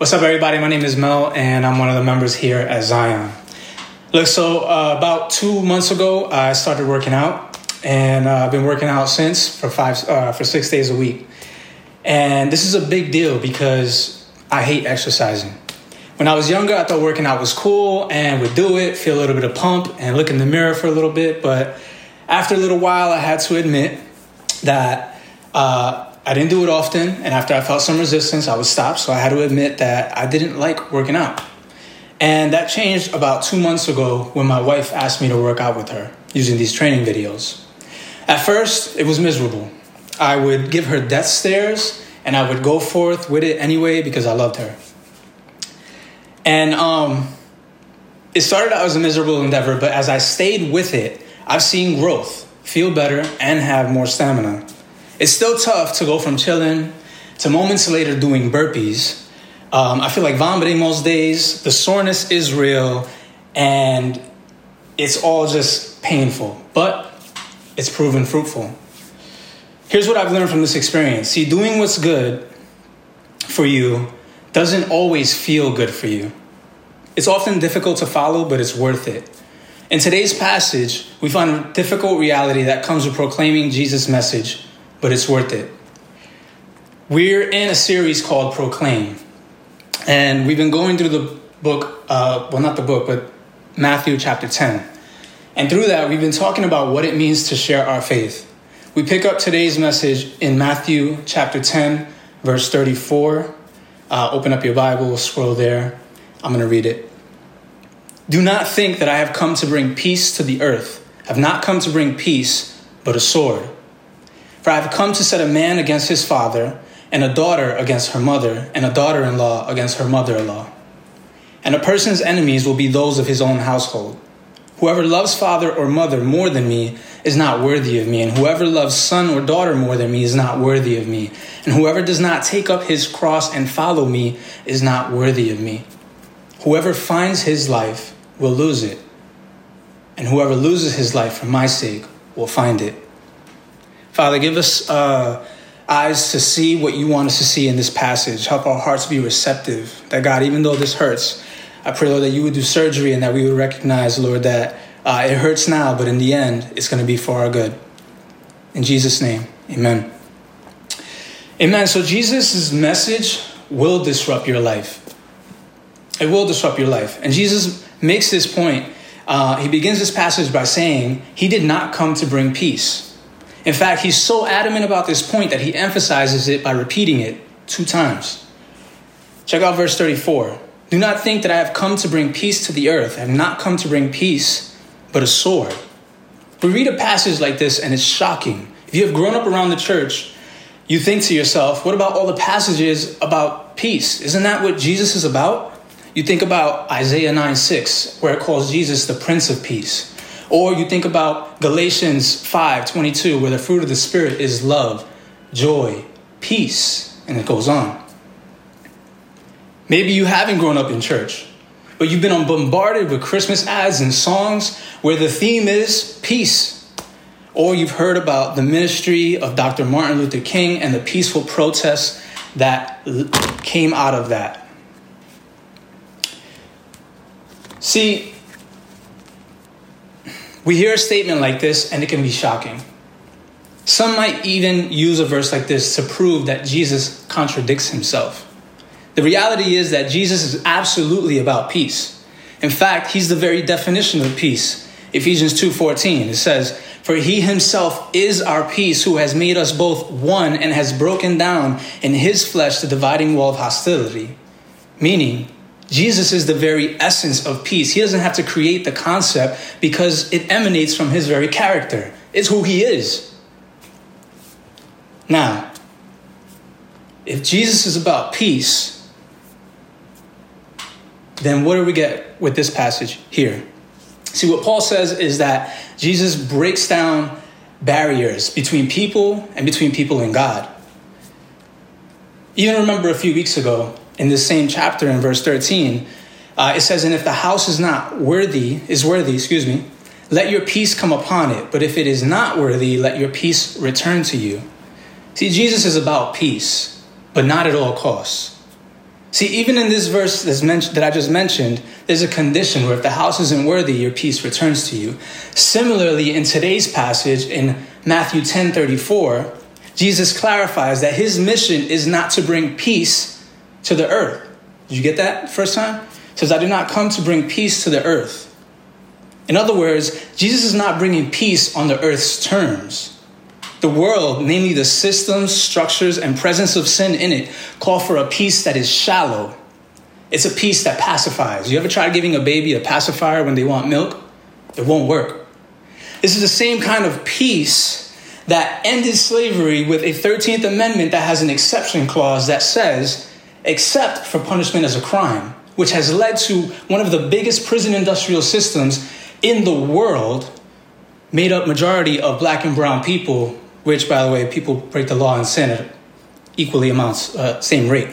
What's up, everybody? My name is Mel, and I'm one of the members here at Zion. Look, so uh, about two months ago, I started working out, and uh, I've been working out since for five uh, for six days a week. And this is a big deal because I hate exercising. When I was younger, I thought working out was cool and would do it, feel a little bit of pump, and look in the mirror for a little bit. But after a little while, I had to admit that uh, I didn't do it often, and after I felt some resistance, I would stop. So I had to admit that I didn't like working out. And that changed about two months ago when my wife asked me to work out with her using these training videos. At first, it was miserable. I would give her death stares, and I would go forth with it anyway because I loved her. And um, it started out as a miserable endeavor, but as I stayed with it, I've seen growth, feel better, and have more stamina. It's still tough to go from chilling to moments later doing burpees. Um, I feel like vomiting most days. The soreness is real, and it's all just painful, but it's proven fruitful. Here's what I've learned from this experience see, doing what's good for you doesn't always feel good for you. It's often difficult to follow, but it's worth it. In today's passage, we find a difficult reality that comes with proclaiming Jesus' message but it's worth it. We're in a series called Proclaim, and we've been going through the book, uh, well, not the book, but Matthew chapter 10. And through that, we've been talking about what it means to share our faith. We pick up today's message in Matthew chapter 10, verse 34. Uh, open up your Bible, scroll there. I'm going to read it. Do not think that I have come to bring peace to the earth. I have not come to bring peace, but a sword. For I have come to set a man against his father, and a daughter against her mother, and a daughter in law against her mother in law. And a person's enemies will be those of his own household. Whoever loves father or mother more than me is not worthy of me, and whoever loves son or daughter more than me is not worthy of me. And whoever does not take up his cross and follow me is not worthy of me. Whoever finds his life will lose it, and whoever loses his life for my sake will find it. Father, give us uh, eyes to see what you want us to see in this passage. Help our hearts be receptive. That God, even though this hurts, I pray, Lord, that you would do surgery and that we would recognize, Lord, that uh, it hurts now, but in the end, it's going to be for our good. In Jesus' name, amen. Amen. So, Jesus' message will disrupt your life. It will disrupt your life. And Jesus makes this point. Uh, he begins this passage by saying, He did not come to bring peace. In fact, he's so adamant about this point that he emphasizes it by repeating it two times. Check out verse 34. Do not think that I have come to bring peace to the earth. I have not come to bring peace, but a sword. We read a passage like this and it's shocking. If you have grown up around the church, you think to yourself, what about all the passages about peace? Isn't that what Jesus is about? You think about Isaiah 9 6, where it calls Jesus the Prince of Peace. Or you think about Galatians 5 22, where the fruit of the Spirit is love, joy, peace, and it goes on. Maybe you haven't grown up in church, but you've been bombarded with Christmas ads and songs where the theme is peace. Or you've heard about the ministry of Dr. Martin Luther King and the peaceful protests that came out of that. See, we hear a statement like this and it can be shocking. Some might even use a verse like this to prove that Jesus contradicts himself. The reality is that Jesus is absolutely about peace. In fact, he's the very definition of peace. Ephesians 2:14 it says, "For he himself is our peace who has made us both one and has broken down in his flesh the dividing wall of hostility." Meaning, Jesus is the very essence of peace. He doesn't have to create the concept because it emanates from his very character. It's who he is. Now, if Jesus is about peace, then what do we get with this passage here? See, what Paul says is that Jesus breaks down barriers between people and between people and God. Even remember a few weeks ago, in this same chapter in verse 13, uh, it says, And if the house is not worthy, is worthy, excuse me, let your peace come upon it. But if it is not worthy, let your peace return to you. See, Jesus is about peace, but not at all costs. See, even in this verse that I just mentioned, there's a condition where if the house isn't worthy, your peace returns to you. Similarly, in today's passage in Matthew 10 34, Jesus clarifies that his mission is not to bring peace to the earth. Did you get that first time? He says, I do not come to bring peace to the earth. In other words, Jesus is not bringing peace on the earth's terms. The world, namely the systems, structures, and presence of sin in it, call for a peace that is shallow. It's a peace that pacifies. You ever try giving a baby a pacifier when they want milk? It won't work. This is the same kind of peace that ended slavery with a 13th Amendment that has an exception clause that says, except for punishment as a crime, which has led to one of the biggest prison industrial systems in the world, made up majority of black and brown people which, by the way, people break the law and sin at equally amounts, uh, same rate.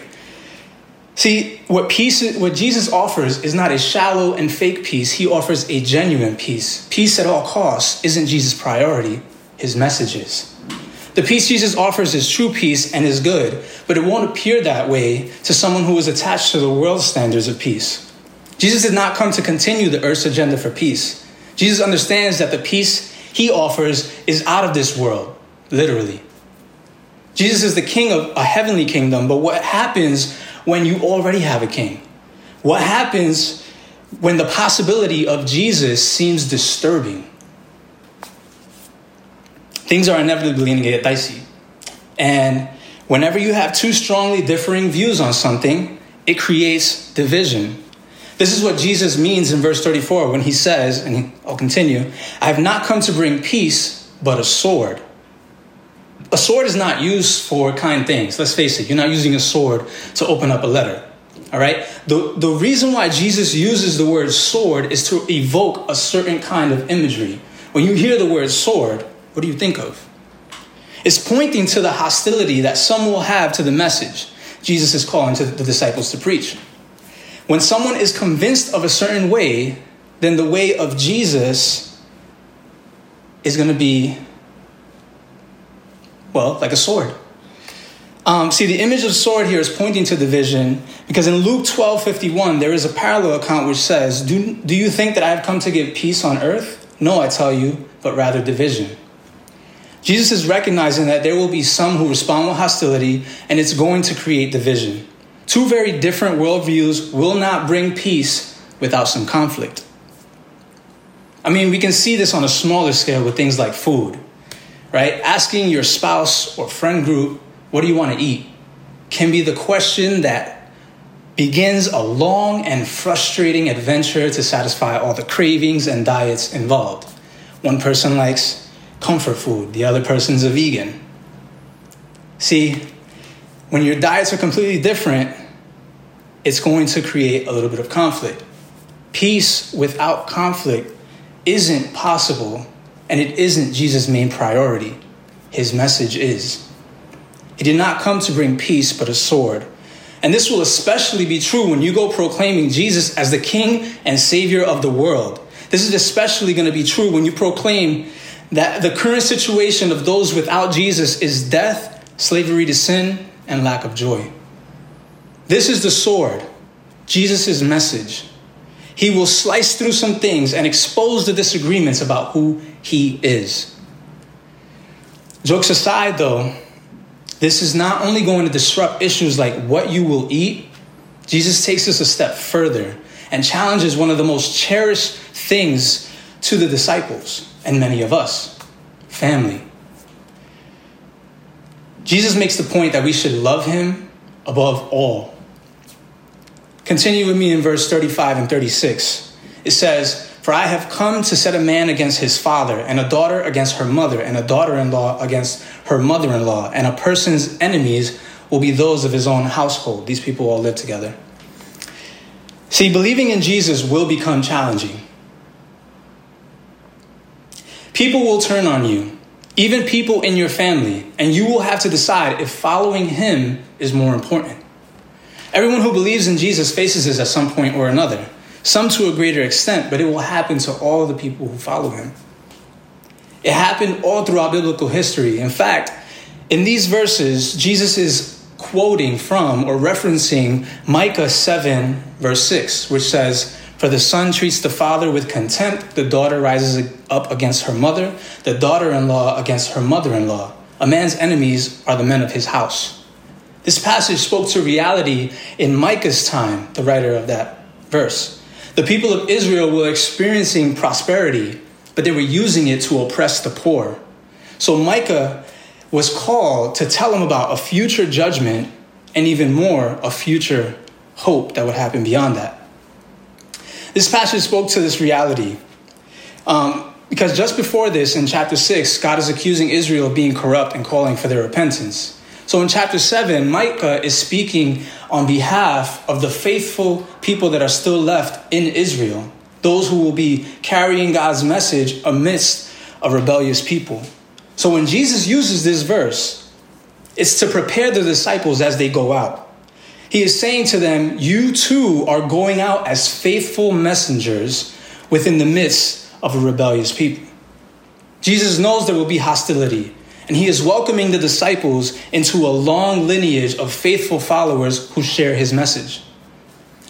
See, what peace, what Jesus offers is not a shallow and fake peace. He offers a genuine peace. Peace at all costs isn't Jesus' priority. His message is. The peace Jesus offers is true peace and is good, but it won't appear that way to someone who is attached to the world's standards of peace. Jesus did not come to continue the earth's agenda for peace. Jesus understands that the peace he offers is out of this world literally. Jesus is the king of a heavenly kingdom, but what happens when you already have a king? What happens when the possibility of Jesus seems disturbing? Things are inevitably going to get dicey. And whenever you have two strongly differing views on something, it creates division. This is what Jesus means in verse 34 when he says, and I'll continue, I have not come to bring peace, but a sword a sword is not used for kind things. Let's face it, you're not using a sword to open up a letter. All right? The, the reason why Jesus uses the word sword is to evoke a certain kind of imagery. When you hear the word sword, what do you think of? It's pointing to the hostility that some will have to the message Jesus is calling to the disciples to preach. When someone is convinced of a certain way, then the way of Jesus is going to be well, like a sword. Um, see, the image of sword here is pointing to division because in Luke 12 51, there is a parallel account which says, do, do you think that I have come to give peace on earth? No, I tell you, but rather division. Jesus is recognizing that there will be some who respond with hostility and it's going to create division. Two very different worldviews will not bring peace without some conflict. I mean, we can see this on a smaller scale with things like food right? Asking your spouse or friend group, what do you want to eat? Can be the question that begins a long and frustrating adventure to satisfy all the cravings and diets involved. One person likes comfort food, the other person's a vegan. See, when your diets are completely different, it's going to create a little bit of conflict. Peace without conflict isn't possible and it isn't Jesus' main priority. His message is. He did not come to bring peace, but a sword. And this will especially be true when you go proclaiming Jesus as the King and Savior of the world. This is especially going to be true when you proclaim that the current situation of those without Jesus is death, slavery to sin, and lack of joy. This is the sword, Jesus' message. He will slice through some things and expose the disagreements about who he is. Jokes aside, though, this is not only going to disrupt issues like what you will eat, Jesus takes us a step further and challenges one of the most cherished things to the disciples and many of us family. Jesus makes the point that we should love him above all. Continue with me in verse 35 and 36. It says, for I have come to set a man against his father, and a daughter against her mother, and a daughter in law against her mother in law, and a person's enemies will be those of his own household. These people all live together. See, believing in Jesus will become challenging. People will turn on you, even people in your family, and you will have to decide if following him is more important. Everyone who believes in Jesus faces this at some point or another some to a greater extent, but it will happen to all the people who follow him. It happened all throughout biblical history. In fact, in these verses, Jesus is quoting from or referencing Micah 7, verse 6, which says, For the son treats the father with contempt, the daughter rises up against her mother, the daughter in law against her mother in law. A man's enemies are the men of his house. This passage spoke to reality in Micah's time, the writer of that verse. The people of Israel were experiencing prosperity, but they were using it to oppress the poor. So Micah was called to tell them about a future judgment and even more, a future hope that would happen beyond that. This passage spoke to this reality. Um, because just before this, in chapter 6, God is accusing Israel of being corrupt and calling for their repentance. So in chapter 7, Micah is speaking on behalf of the faithful people that are still left in Israel, those who will be carrying God's message amidst a rebellious people. So when Jesus uses this verse, it's to prepare the disciples as they go out. He is saying to them, You too are going out as faithful messengers within the midst of a rebellious people. Jesus knows there will be hostility, and he is welcoming the disciples into a long lineage of faithful followers who share his message.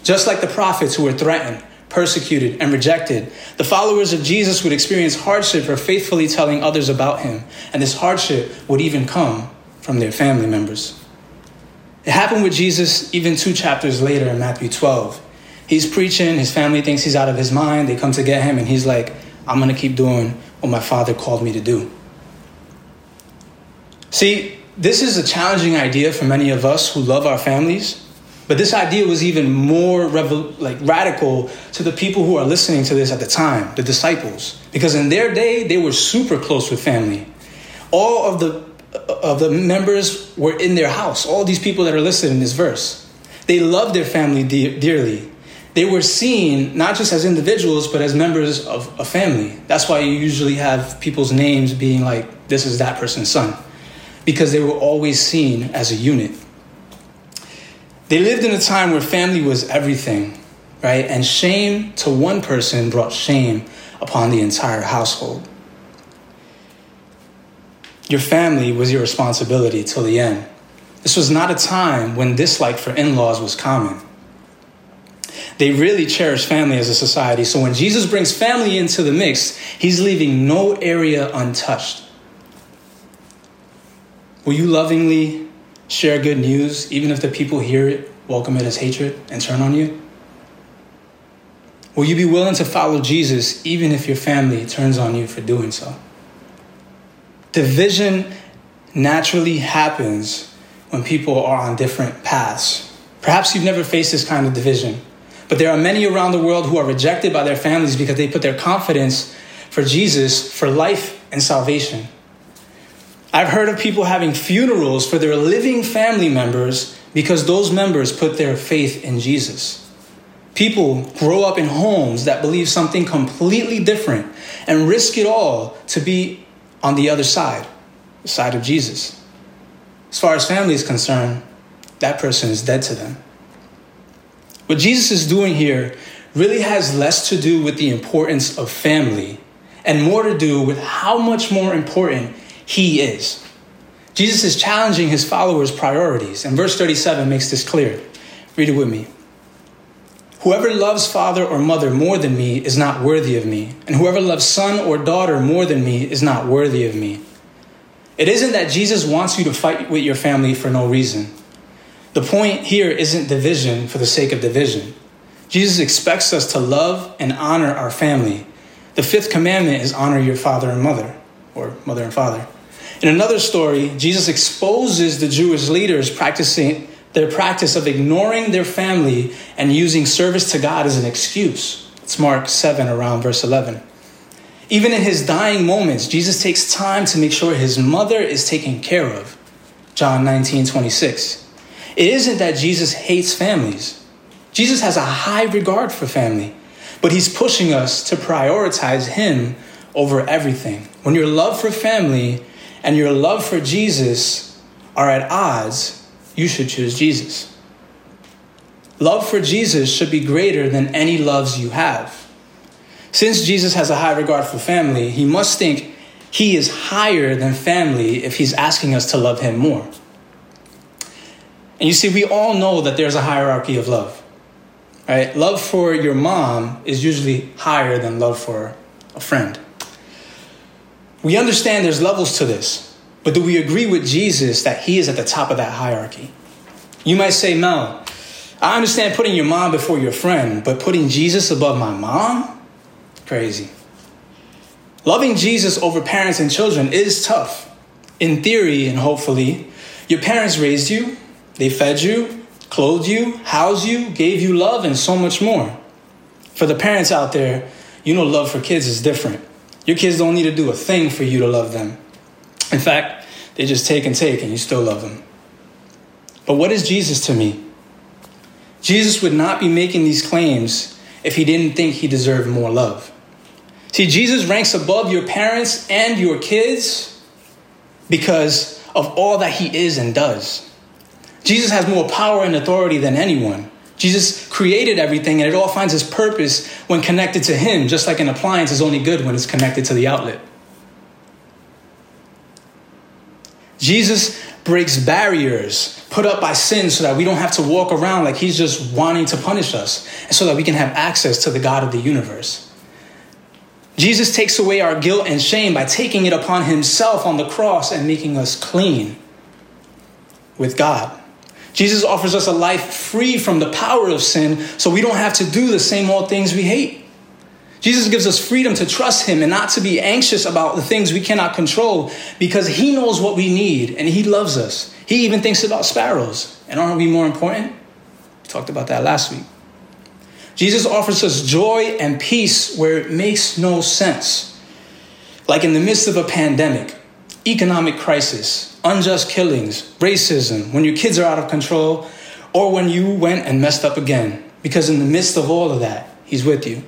Just like the prophets who were threatened, persecuted, and rejected, the followers of Jesus would experience hardship for faithfully telling others about him, and this hardship would even come from their family members. It happened with Jesus even two chapters later in Matthew 12. He's preaching, his family thinks he's out of his mind, they come to get him, and he's like, I'm gonna keep doing what my father called me to do. See, this is a challenging idea for many of us who love our families but this idea was even more like radical to the people who are listening to this at the time, the disciples, because in their day they were super close with family. All of the of the members were in their house. All these people that are listed in this verse, they loved their family de- dearly. They were seen not just as individuals, but as members of a family. That's why you usually have people's names being like, "This is that person's son," because they were always seen as a unit. They lived in a time where family was everything, right? And shame to one person brought shame upon the entire household. Your family was your responsibility till the end. This was not a time when dislike for in laws was common. They really cherish family as a society. So when Jesus brings family into the mix, he's leaving no area untouched. Will you lovingly share good news, even if the people hear it, welcome it as hatred, and turn on you? Will you be willing to follow Jesus even if your family turns on you for doing so? Division naturally happens when people are on different paths. Perhaps you've never faced this kind of division, but there are many around the world who are rejected by their families because they put their confidence for Jesus for life and salvation. I've heard of people having funerals for their living family members because those members put their faith in Jesus. People grow up in homes that believe something completely different and risk it all to be on the other side, the side of Jesus. As far as family is concerned, that person is dead to them. What Jesus is doing here really has less to do with the importance of family and more to do with how much more important he is. Jesus is challenging his followers' priorities, and verse 37 makes this clear. Read it with me. Whoever loves father or mother more than me is not worthy of me, and whoever loves son or daughter more than me is not worthy of me. It isn't that Jesus wants you to fight with your family for no reason. The point here isn't division for the sake of division. Jesus expects us to love and honor our family. The fifth commandment is honor your father and mother, or mother and father. In another story, Jesus exposes the Jewish leaders practicing their practice of ignoring their family and using service to God as an excuse. It's Mark 7, around verse 11. Even in his dying moments, Jesus takes time to make sure his mother is taken care of. John 19, 26. It isn't that Jesus hates families. Jesus has a high regard for family, but he's pushing us to prioritize him over everything. When your love for family and your love for Jesus are at odds, you should choose Jesus. Love for Jesus should be greater than any loves you have. Since Jesus has a high regard for family, he must think he is higher than family if he's asking us to love him more. And you see, we all know that there's a hierarchy of love. Right? Love for your mom is usually higher than love for a friend. We understand there's levels to this, but do we agree with Jesus that he is at the top of that hierarchy? You might say, Mel, I understand putting your mom before your friend, but putting Jesus above my mom? Crazy. Loving Jesus over parents and children is tough. In theory, and hopefully, your parents raised you, they fed you, clothed you, housed you, gave you love, and so much more. For the parents out there, you know love for kids is different. Your kids don't need to do a thing for you to love them. In fact, they just take and take, and you still love them. But what is Jesus to me? Jesus would not be making these claims if he didn't think he deserved more love. See, Jesus ranks above your parents and your kids because of all that he is and does. Jesus has more power and authority than anyone. Jesus created everything and it all finds its purpose when connected to him, just like an appliance is only good when it's connected to the outlet. Jesus breaks barriers put up by sin so that we don't have to walk around like he's just wanting to punish us, and so that we can have access to the God of the universe. Jesus takes away our guilt and shame by taking it upon himself on the cross and making us clean with God. Jesus offers us a life free from the power of sin so we don't have to do the same old things we hate. Jesus gives us freedom to trust Him and not to be anxious about the things we cannot control because He knows what we need and He loves us. He even thinks about sparrows. And aren't we more important? We talked about that last week. Jesus offers us joy and peace where it makes no sense. Like in the midst of a pandemic, economic crisis, unjust killings, racism, when your kids are out of control, or when you went and messed up again. Because in the midst of all of that, He's with you.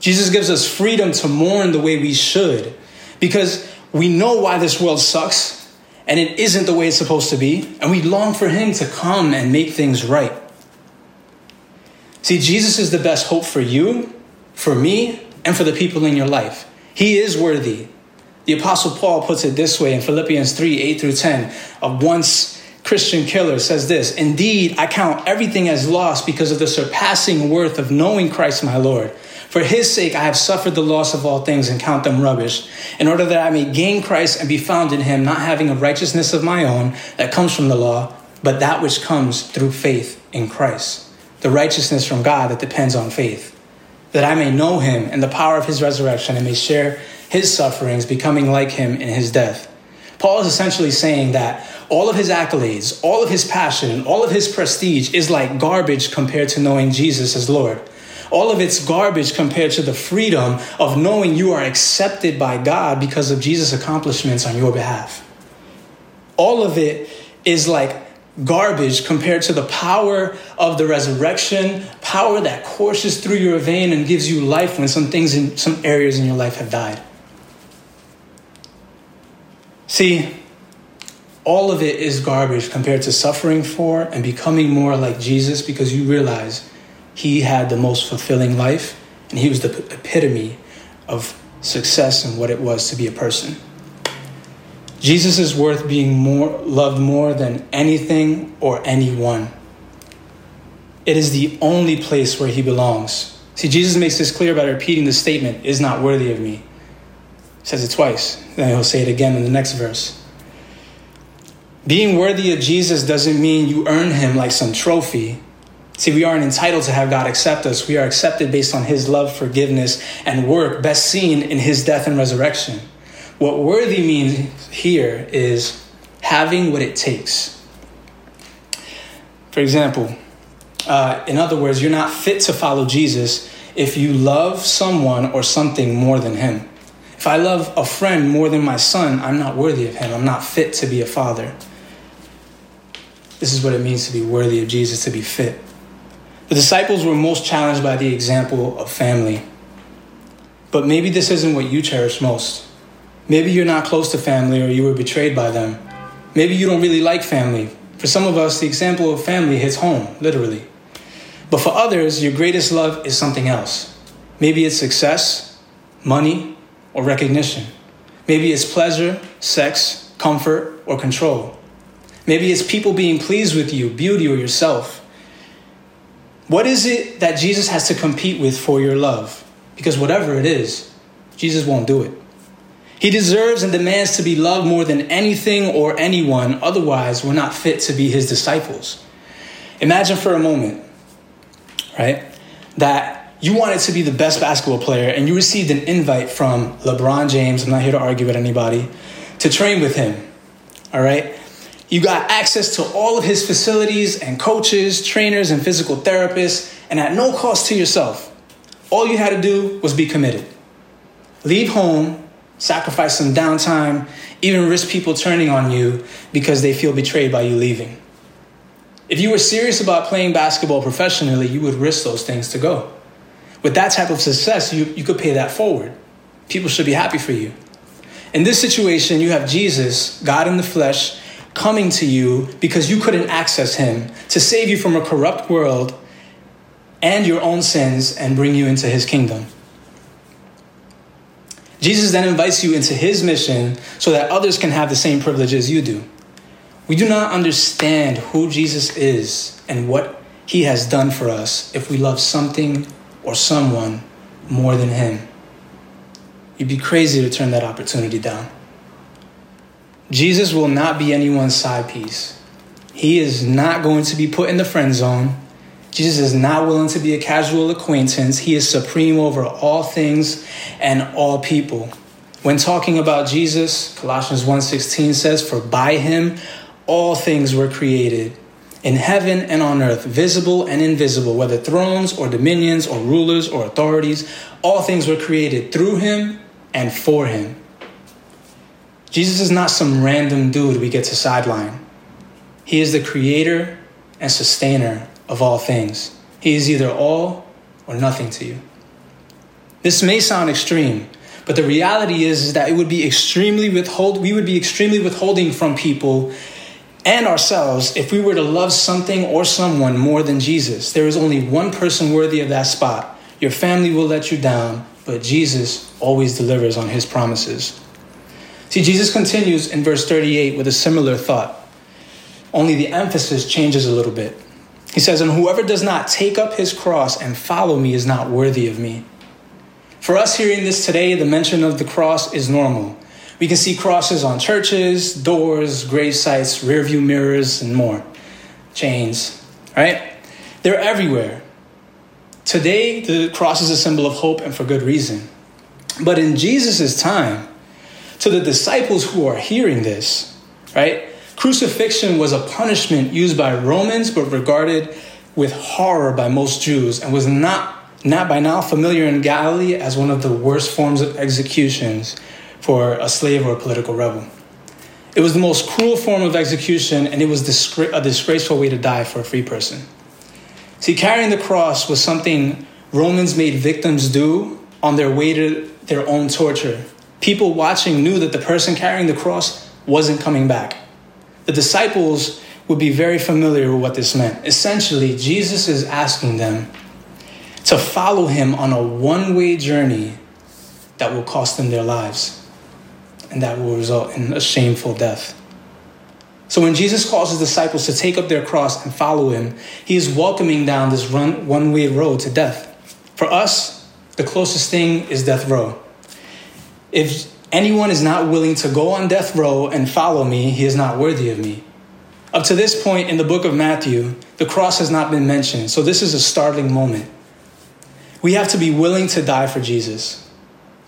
Jesus gives us freedom to mourn the way we should because we know why this world sucks and it isn't the way it's supposed to be, and we long for Him to come and make things right. See, Jesus is the best hope for you, for me, and for the people in your life. He is worthy the Apostle Paul puts it this way in Philippians 3 8 through 10. A once Christian killer says this Indeed, I count everything as lost because of the surpassing worth of knowing Christ my Lord. For his sake, I have suffered the loss of all things and count them rubbish, in order that I may gain Christ and be found in him, not having a righteousness of my own that comes from the law, but that which comes through faith in Christ. The righteousness from God that depends on faith, that I may know him and the power of his resurrection and may share his sufferings, becoming like him in his death. Paul is essentially saying that all of his accolades, all of his passion, all of his prestige is like garbage compared to knowing Jesus as Lord. All of it's garbage compared to the freedom of knowing you are accepted by God because of Jesus' accomplishments on your behalf. All of it is like garbage compared to the power of the resurrection, power that courses through your vein and gives you life when some things in some areas in your life have died. See, all of it is garbage compared to suffering for and becoming more like Jesus because you realize he had the most fulfilling life and he was the epitome of success and what it was to be a person. Jesus is worth being more loved more than anything or anyone. It is the only place where he belongs. See, Jesus makes this clear by repeating the statement, is not worthy of me He says it twice. Then he'll say it again in the next verse. Being worthy of Jesus doesn't mean you earn him like some trophy. See, we aren't entitled to have God accept us. We are accepted based on his love, forgiveness, and work, best seen in his death and resurrection. What worthy means here is having what it takes. For example, uh, in other words, you're not fit to follow Jesus if you love someone or something more than him. If I love a friend more than my son, I'm not worthy of him. I'm not fit to be a father. This is what it means to be worthy of Jesus, to be fit. The disciples were most challenged by the example of family. But maybe this isn't what you cherish most. Maybe you're not close to family or you were betrayed by them. Maybe you don't really like family. For some of us, the example of family hits home, literally. But for others, your greatest love is something else. Maybe it's success, money, or recognition. Maybe it's pleasure, sex, comfort, or control. Maybe it's people being pleased with you, beauty, or yourself. What is it that Jesus has to compete with for your love? Because whatever it is, Jesus won't do it. He deserves and demands to be loved more than anything or anyone, otherwise, we're not fit to be his disciples. Imagine for a moment, right, that you wanted to be the best basketball player and you received an invite from LeBron James, I'm not here to argue with anybody, to train with him, all right? You got access to all of his facilities and coaches, trainers, and physical therapists, and at no cost to yourself. All you had to do was be committed. Leave home, sacrifice some downtime, even risk people turning on you because they feel betrayed by you leaving. If you were serious about playing basketball professionally, you would risk those things to go. With that type of success, you, you could pay that forward. People should be happy for you. In this situation, you have Jesus, God in the flesh, coming to you because you couldn't access him to save you from a corrupt world and your own sins and bring you into his kingdom. Jesus then invites you into his mission so that others can have the same privileges you do. We do not understand who Jesus is and what he has done for us if we love something or someone more than him. You'd be crazy to turn that opportunity down. Jesus will not be anyone's side piece. He is not going to be put in the friend zone. Jesus is not willing to be a casual acquaintance. He is supreme over all things and all people. When talking about Jesus, Colossians 1:16 says, "For by him all things were created, in heaven and on earth, visible and invisible, whether thrones or dominions or rulers or authorities, all things were created through him and for him." Jesus is not some random dude we get to sideline. He is the creator and sustainer of all things. He is either all or nothing to you. This may sound extreme, but the reality is, is that it would be extremely withhold we would be extremely withholding from people and ourselves if we were to love something or someone more than Jesus. There is only one person worthy of that spot. Your family will let you down, but Jesus always delivers on his promises. See, Jesus continues in verse 38 with a similar thought, only the emphasis changes a little bit. He says, And whoever does not take up his cross and follow me is not worthy of me. For us hearing this today, the mention of the cross is normal. We can see crosses on churches, doors, grave sites, rearview mirrors, and more. Chains, right? They're everywhere. Today, the cross is a symbol of hope and for good reason. But in Jesus' time, to the disciples who are hearing this, right? Crucifixion was a punishment used by Romans but regarded with horror by most Jews and was not not by now familiar in Galilee as one of the worst forms of executions for a slave or a political rebel. It was the most cruel form of execution, and it was a disgraceful way to die for a free person. See, carrying the cross was something Romans made victims do on their way to their own torture people watching knew that the person carrying the cross wasn't coming back. The disciples would be very familiar with what this meant. Essentially, Jesus is asking them to follow him on a one way journey that will cost them their lives and that will result in a shameful death. So, when Jesus calls his disciples to take up their cross and follow him, he is welcoming down this one way road to death. For us, the closest thing is death row. If anyone is not willing to go on death row and follow me, he is not worthy of me. Up to this point in the book of Matthew, the cross has not been mentioned, so this is a startling moment. We have to be willing to die for Jesus.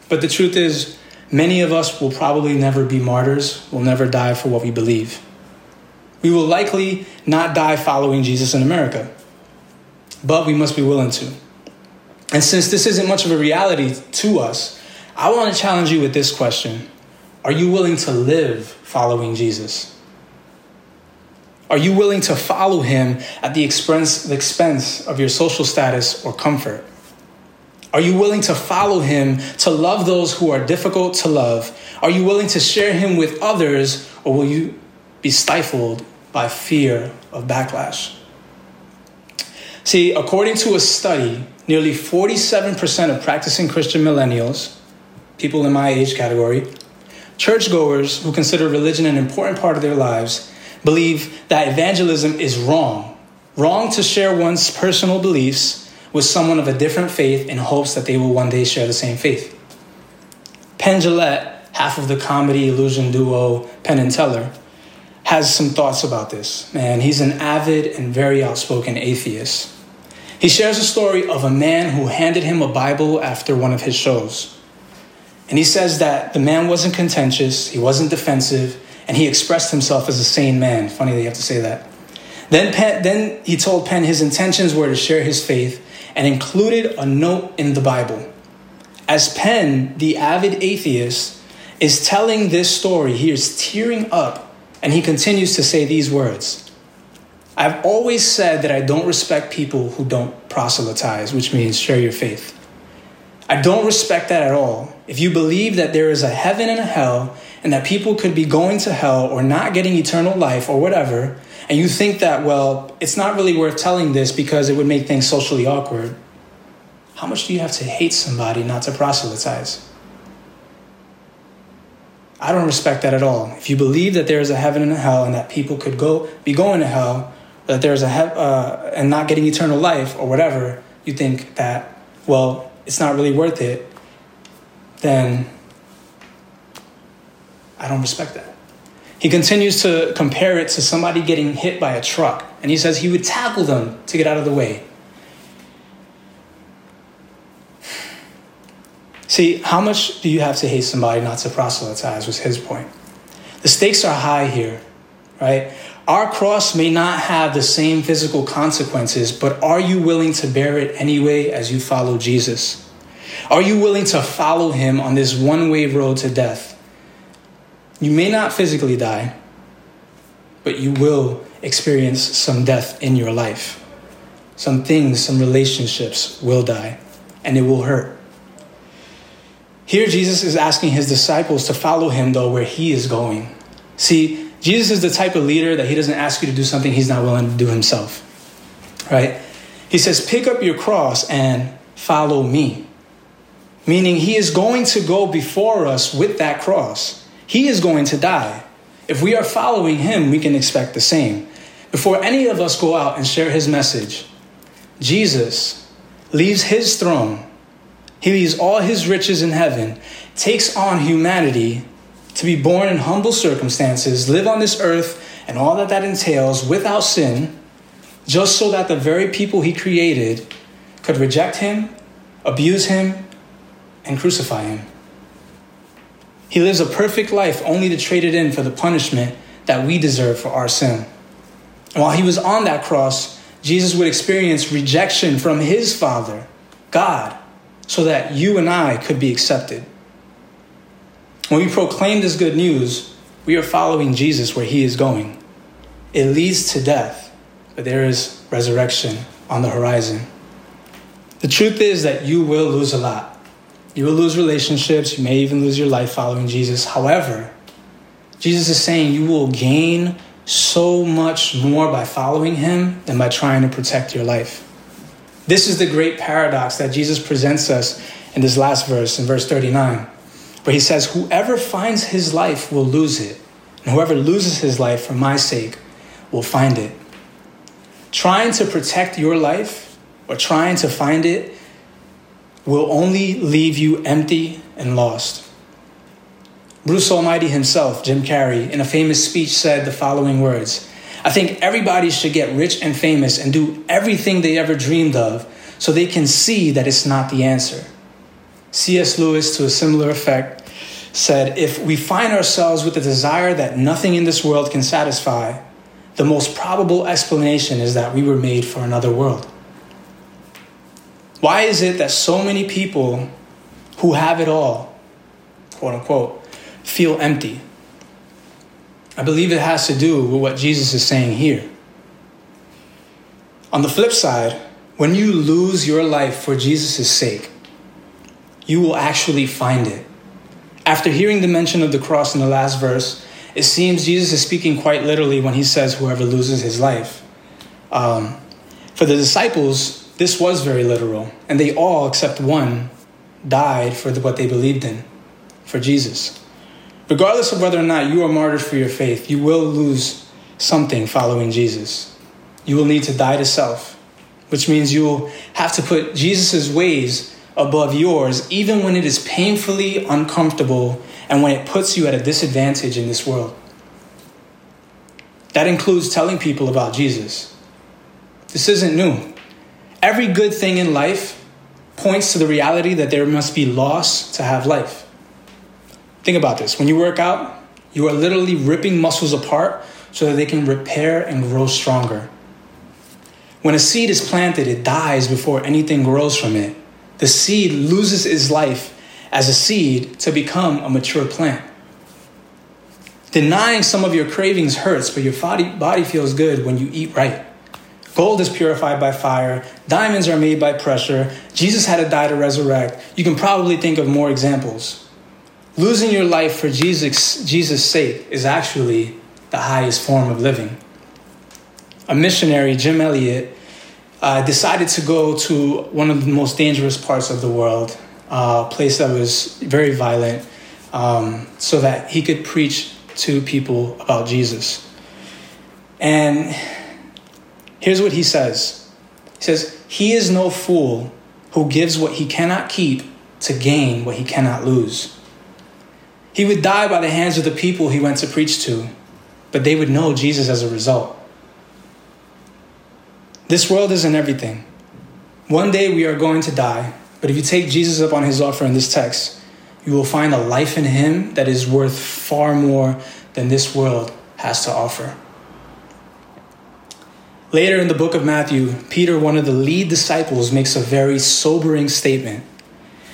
But the truth is, many of us will probably never be martyrs, will never die for what we believe. We will likely not die following Jesus in America, but we must be willing to. And since this isn't much of a reality to us, I want to challenge you with this question Are you willing to live following Jesus? Are you willing to follow him at the expense, the expense of your social status or comfort? Are you willing to follow him to love those who are difficult to love? Are you willing to share him with others, or will you be stifled by fear of backlash? See, according to a study, nearly 47% of practicing Christian millennials people in my age category, churchgoers who consider religion an important part of their lives, believe that evangelism is wrong. Wrong to share one's personal beliefs with someone of a different faith in hopes that they will one day share the same faith. Penn Jillette, half of the comedy illusion duo Penn and Teller, has some thoughts about this. And he's an avid and very outspoken atheist. He shares a story of a man who handed him a Bible after one of his shows. And he says that the man wasn't contentious, he wasn't defensive, and he expressed himself as a sane man. Funny that you have to say that. Then, Penn, then he told Penn his intentions were to share his faith and included a note in the Bible. As Penn, the avid atheist, is telling this story, he is tearing up and he continues to say these words I've always said that I don't respect people who don't proselytize, which means share your faith. I don't respect that at all. If you believe that there is a heaven and a hell, and that people could be going to hell or not getting eternal life or whatever, and you think that, well, it's not really worth telling this because it would make things socially awkward, how much do you have to hate somebody not to proselytize? I don't respect that at all. If you believe that there is a heaven and a hell and that people could go be going to hell, that there's a he- uh, and not getting eternal life or whatever, you think that well, it's not really worth it, then I don't respect that. He continues to compare it to somebody getting hit by a truck, and he says he would tackle them to get out of the way. See, how much do you have to hate somebody not to proselytize? Was his point. The stakes are high here, right? Our cross may not have the same physical consequences, but are you willing to bear it anyway as you follow Jesus? Are you willing to follow him on this one way road to death? You may not physically die, but you will experience some death in your life. Some things, some relationships will die, and it will hurt. Here, Jesus is asking his disciples to follow him, though, where he is going. See, Jesus is the type of leader that he doesn't ask you to do something he's not willing to do himself. Right? He says, Pick up your cross and follow me. Meaning, he is going to go before us with that cross. He is going to die. If we are following him, we can expect the same. Before any of us go out and share his message, Jesus leaves his throne, he leaves all his riches in heaven, takes on humanity to be born in humble circumstances, live on this earth, and all that that entails without sin, just so that the very people he created could reject him, abuse him, and crucify him. He lives a perfect life only to trade it in for the punishment that we deserve for our sin. While he was on that cross, Jesus would experience rejection from his Father, God, so that you and I could be accepted. When we proclaim this good news, we are following Jesus where he is going. It leads to death, but there is resurrection on the horizon. The truth is that you will lose a lot. You will lose relationships, you may even lose your life following Jesus. However, Jesus is saying you will gain so much more by following him than by trying to protect your life. This is the great paradox that Jesus presents us in this last verse, in verse 39 where he says, Whoever finds his life will lose it, and whoever loses his life for my sake will find it. Trying to protect your life or trying to find it will only leave you empty and lost. Bruce Almighty himself, Jim Carrey, in a famous speech said the following words I think everybody should get rich and famous and do everything they ever dreamed of so they can see that it's not the answer. C.S. Lewis, to a similar effect, said If we find ourselves with the desire that nothing in this world can satisfy, the most probable explanation is that we were made for another world. Why is it that so many people who have it all, quote unquote, feel empty? I believe it has to do with what Jesus is saying here. On the flip side, when you lose your life for Jesus' sake, you will actually find it. After hearing the mention of the cross in the last verse, it seems Jesus is speaking quite literally when he says, Whoever loses his life. Um, for the disciples, this was very literal, and they all, except one, died for what they believed in, for Jesus. Regardless of whether or not you are martyred for your faith, you will lose something following Jesus. You will need to die to self, which means you'll have to put Jesus' ways above yours, even when it is painfully uncomfortable and when it puts you at a disadvantage in this world. That includes telling people about Jesus. This isn't new. Every good thing in life points to the reality that there must be loss to have life. Think about this. When you work out, you are literally ripping muscles apart so that they can repair and grow stronger. When a seed is planted, it dies before anything grows from it. The seed loses its life as a seed to become a mature plant. Denying some of your cravings hurts, but your body, body feels good when you eat right. Gold is purified by fire. Diamonds are made by pressure. Jesus had to die to resurrect. You can probably think of more examples. Losing your life for Jesus, Jesus' sake is actually the highest form of living. A missionary, Jim Elliot, uh, decided to go to one of the most dangerous parts of the world, a place that was very violent, um, so that he could preach to people about Jesus. And here's what he says He says, He is no fool who gives what he cannot keep to gain what he cannot lose. He would die by the hands of the people he went to preach to, but they would know Jesus as a result. This world isn't everything. One day we are going to die, but if you take Jesus up on his offer in this text, you will find a life in him that is worth far more than this world has to offer. Later in the book of Matthew, Peter, one of the lead disciples, makes a very sobering statement.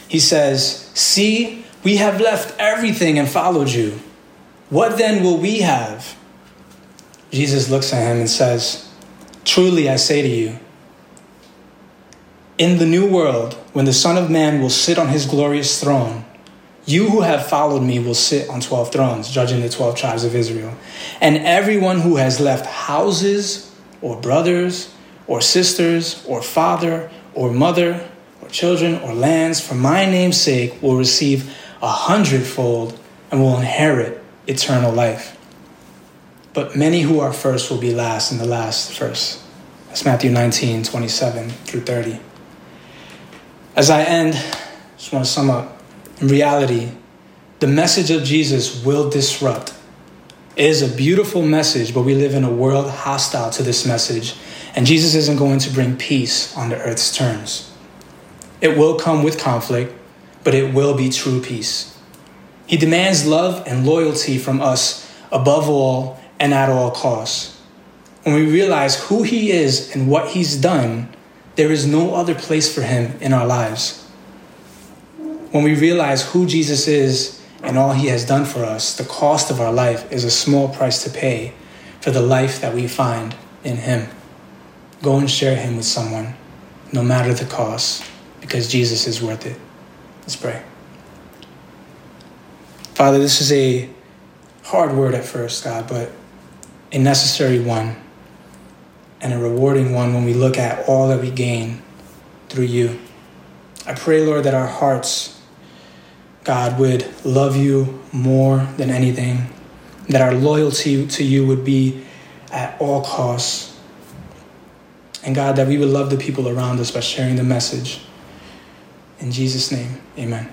He says, See, we have left everything and followed you. What then will we have? Jesus looks at him and says, Truly I say to you, in the new world, when the Son of Man will sit on his glorious throne, you who have followed me will sit on 12 thrones, judging the 12 tribes of Israel. And everyone who has left houses, or brothers, or sisters, or father, or mother, or children, or lands for my name's sake will receive a hundredfold and will inherit eternal life. But many who are first will be last, and the last first. That's Matthew 19, 27 through 30. As I end, I just want to sum up. In reality, the message of Jesus will disrupt. It is a beautiful message, but we live in a world hostile to this message, and Jesus isn't going to bring peace on the earth's terms. It will come with conflict, but it will be true peace. He demands love and loyalty from us above all and at all costs. When we realize who He is and what He's done, there is no other place for Him in our lives. When we realize who Jesus is and all He has done for us, the cost of our life is a small price to pay for the life that we find in Him. Go and share Him with someone, no matter the cost, because Jesus is worth it. Let's pray. Father, this is a hard word at first, God, but a necessary one and a rewarding one when we look at all that we gain through you. I pray, Lord, that our hearts, God, would love you more than anything, that our loyalty to you would be at all costs. And God, that we would love the people around us by sharing the message. In Jesus' name, amen.